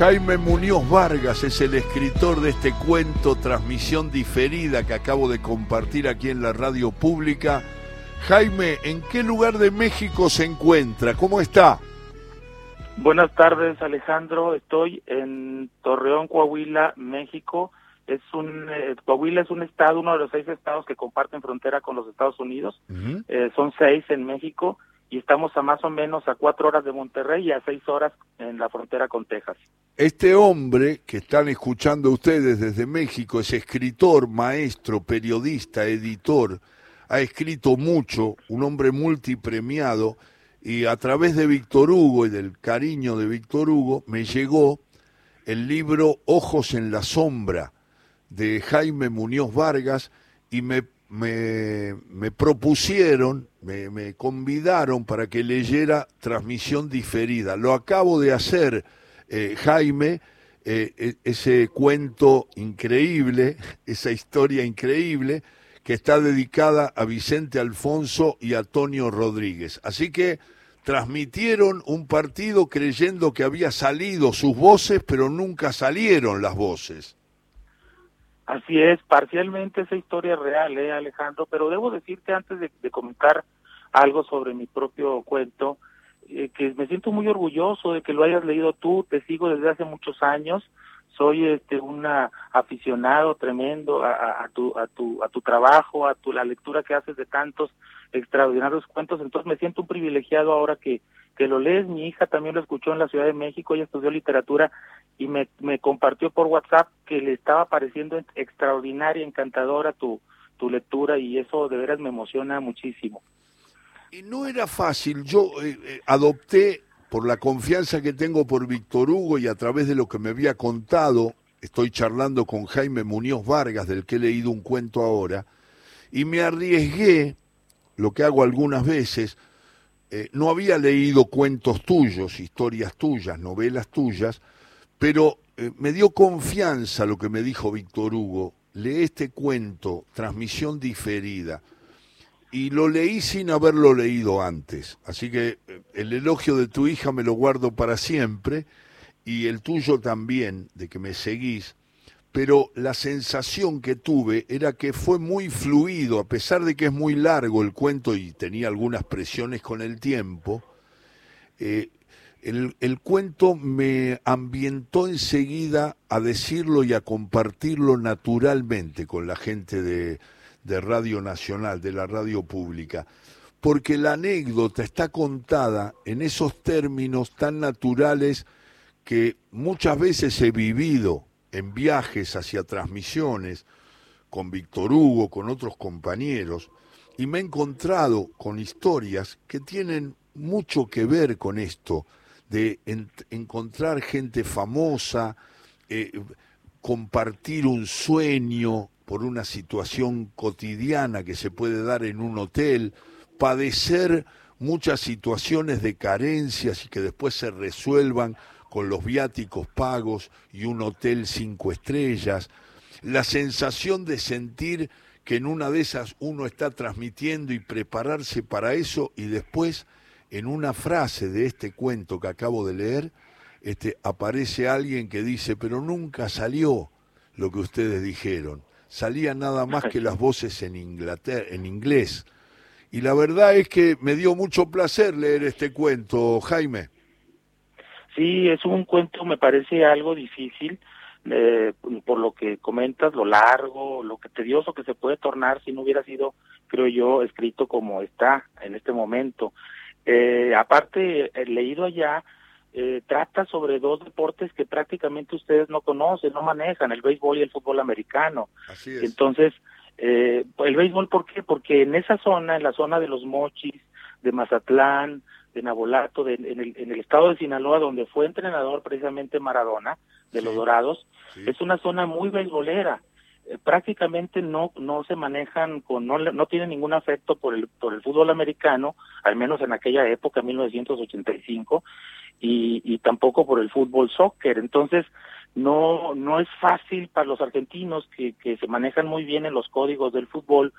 Jaime Muñoz Vargas es el escritor de este cuento, transmisión diferida que acabo de compartir aquí en la radio pública. Jaime, ¿en qué lugar de México se encuentra? ¿Cómo está? Buenas tardes, Alejandro. Estoy en Torreón, Coahuila, México. Es un eh, Coahuila es un estado, uno de los seis estados que comparten frontera con los Estados Unidos. Eh, son seis en México y estamos a más o menos a cuatro horas de Monterrey y a seis horas en la frontera con Texas. Este hombre que están escuchando ustedes desde México es escritor, maestro, periodista, editor, ha escrito mucho, un hombre multipremiado y a través de Víctor Hugo y del cariño de Víctor Hugo me llegó el libro Ojos en la Sombra de Jaime Muñoz Vargas y me me, me propusieron, me, convidaron para que leyera transmisión diferida. Lo acabo de hacer, eh, Jaime, eh, e, ese cuento increíble, esa historia increíble que está dedicada a Vicente Alfonso y a Antonio Rodríguez. Así que transmitieron un partido creyendo que había salido sus voces, pero nunca salieron las voces. Así es, parcialmente esa historia real, ¿eh, Alejandro, pero debo decirte antes de, comentar algo sobre mi propio cuento, eh, que me siento muy orgulloso de que lo hayas leído tú, te sigo desde hace muchos años, soy este un aficionado tremendo a, a, tu a tu a tu trabajo, a tu la lectura que haces de tantos extraordinarios cuentos, entonces me siento un privilegiado ahora que que lo lees, mi hija también lo escuchó en la Ciudad de México, ella estudió literatura y me, me compartió por WhatsApp que le estaba pareciendo extraordinaria, encantadora tu, tu lectura y eso de veras me emociona muchísimo. Y no era fácil, yo eh, eh, adopté por la confianza que tengo por Víctor Hugo y a través de lo que me había contado, estoy charlando con Jaime Muñoz Vargas, del que he leído un cuento ahora, y me arriesgué, lo que hago algunas veces, eh, no había leído cuentos tuyos, historias tuyas, novelas tuyas, pero eh, me dio confianza lo que me dijo Víctor Hugo. Lee este cuento, transmisión diferida. Y lo leí sin haberlo leído antes. Así que eh, el elogio de tu hija me lo guardo para siempre y el tuyo también, de que me seguís pero la sensación que tuve era que fue muy fluido, a pesar de que es muy largo el cuento y tenía algunas presiones con el tiempo, eh, el, cuento me ambientó enseguida a decirlo y a compartirlo naturalmente con la gente de, de Radio Nacional, de la radio pública, porque la anécdota está contada en esos términos tan naturales que muchas veces he vivido en viajes hacia transmisiones con Víctor Hugo, con otros compañeros, y me he encontrado con historias que tienen mucho que ver con esto, de encontrar gente famosa, eh, compartir un sueño por una situación cotidiana que se puede dar en un hotel, padecer muchas situaciones de carencias y que después se resuelvan con los viáticos pagos y un hotel cinco estrellas, la sensación de sentir que en una de esas uno está transmitiendo y prepararse para eso y después en una frase de este cuento que acabo de leer, este, aparece alguien que dice, pero nunca salió lo que ustedes dijeron, salía nada más que las voces en, Inglaterra, en inglés. Y la verdad es que me dio mucho placer leer este cuento, Jaime. Sí, es un cuento, me parece algo difícil, eh, por lo que comentas, lo largo, lo que tedioso que se puede tornar si no hubiera sido, creo yo, escrito como está en este momento. Eh, aparte, he leído allá, eh, trata sobre dos deportes que prácticamente ustedes no conocen, no manejan, el béisbol y el fútbol americano. Así es. Entonces, eh, el béisbol, ¿por qué? Porque en esa zona, en la zona de los mochis, de Mazatlán, de Nabolato, de, en, el, en el estado de Sinaloa, donde fue entrenador precisamente Maradona, de los Dorados, es una zona muy beisbolera. Eh, prácticamente no no se manejan con no no tienen ningún afecto por el por el fútbol americano al menos en aquella época 1985 y y tampoco por el fútbol soccer. Entonces no no es fácil para los argentinos que que se manejan muy bien en los códigos del fútbol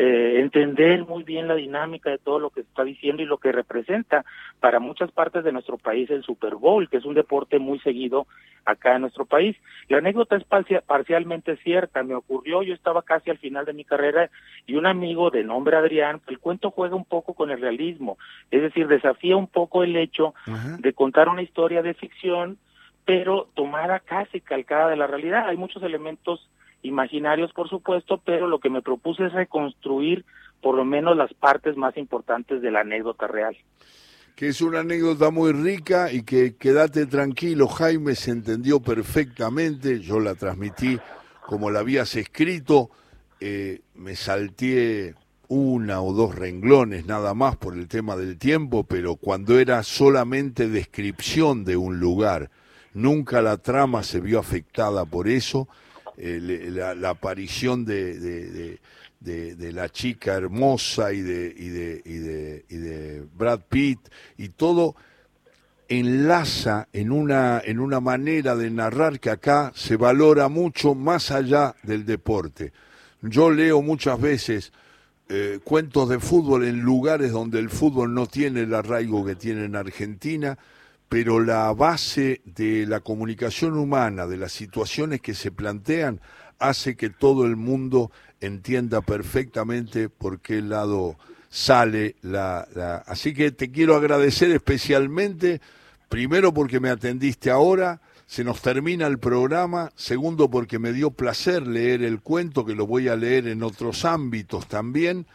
eh, entender muy bien la dinámica de todo lo que está diciendo y lo que representa para muchas partes de nuestro país el Super Bowl, que es un deporte muy seguido acá en nuestro país. La anécdota es parcialmente cierta, me ocurrió, yo estaba casi al final de mi carrera y un amigo de nombre Adrián, el cuento juega un poco con el realismo, es decir, desafía un poco el hecho de contar una historia de ficción, pero tomada casi calcada de la realidad. Hay muchos elementos imaginarios, por supuesto, pero lo que me propuse es reconstruir por lo menos las partes más importantes de la anécdota real. Que es una anécdota muy rica y que quédate tranquilo, Jaime se entendió perfectamente, yo la transmití como la habías escrito, eh, me salté una o dos renglones nada más por el tema del tiempo, pero cuando era solamente descripción de un lugar, nunca la trama se vio afectada por eso, eh, la, aparición de, de, la chica hermosa y de, y de, y de, y de Brad Pitt y todo enlaza en una, en una manera de narrar que acá se valora mucho más allá del deporte. Yo leo muchas veces eh, cuentos de fútbol en lugares donde el fútbol no tiene el arraigo que tiene en Argentina, pero la base de la comunicación humana, de las situaciones que se plantean, hace que todo el mundo entienda perfectamente por qué lado sale la, Así que te quiero agradecer especialmente, primero porque me atendiste ahora, se nos termina el programa, segundo porque me dio placer leer el cuento, que lo voy a leer en otros ámbitos también,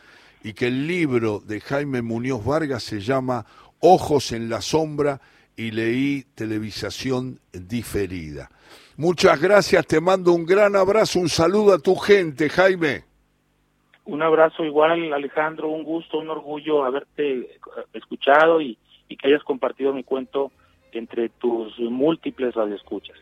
y que el libro de Jaime Muñoz Vargas se llama Ojos en la Sombra y leí televisación diferida. Muchas gracias, te mando un gran abrazo, un saludo a tu gente, Jaime. Un abrazo igual, Alejandro, un gusto, un orgullo haberte escuchado y, y que hayas compartido mi cuento entre tus múltiples radioescuchas.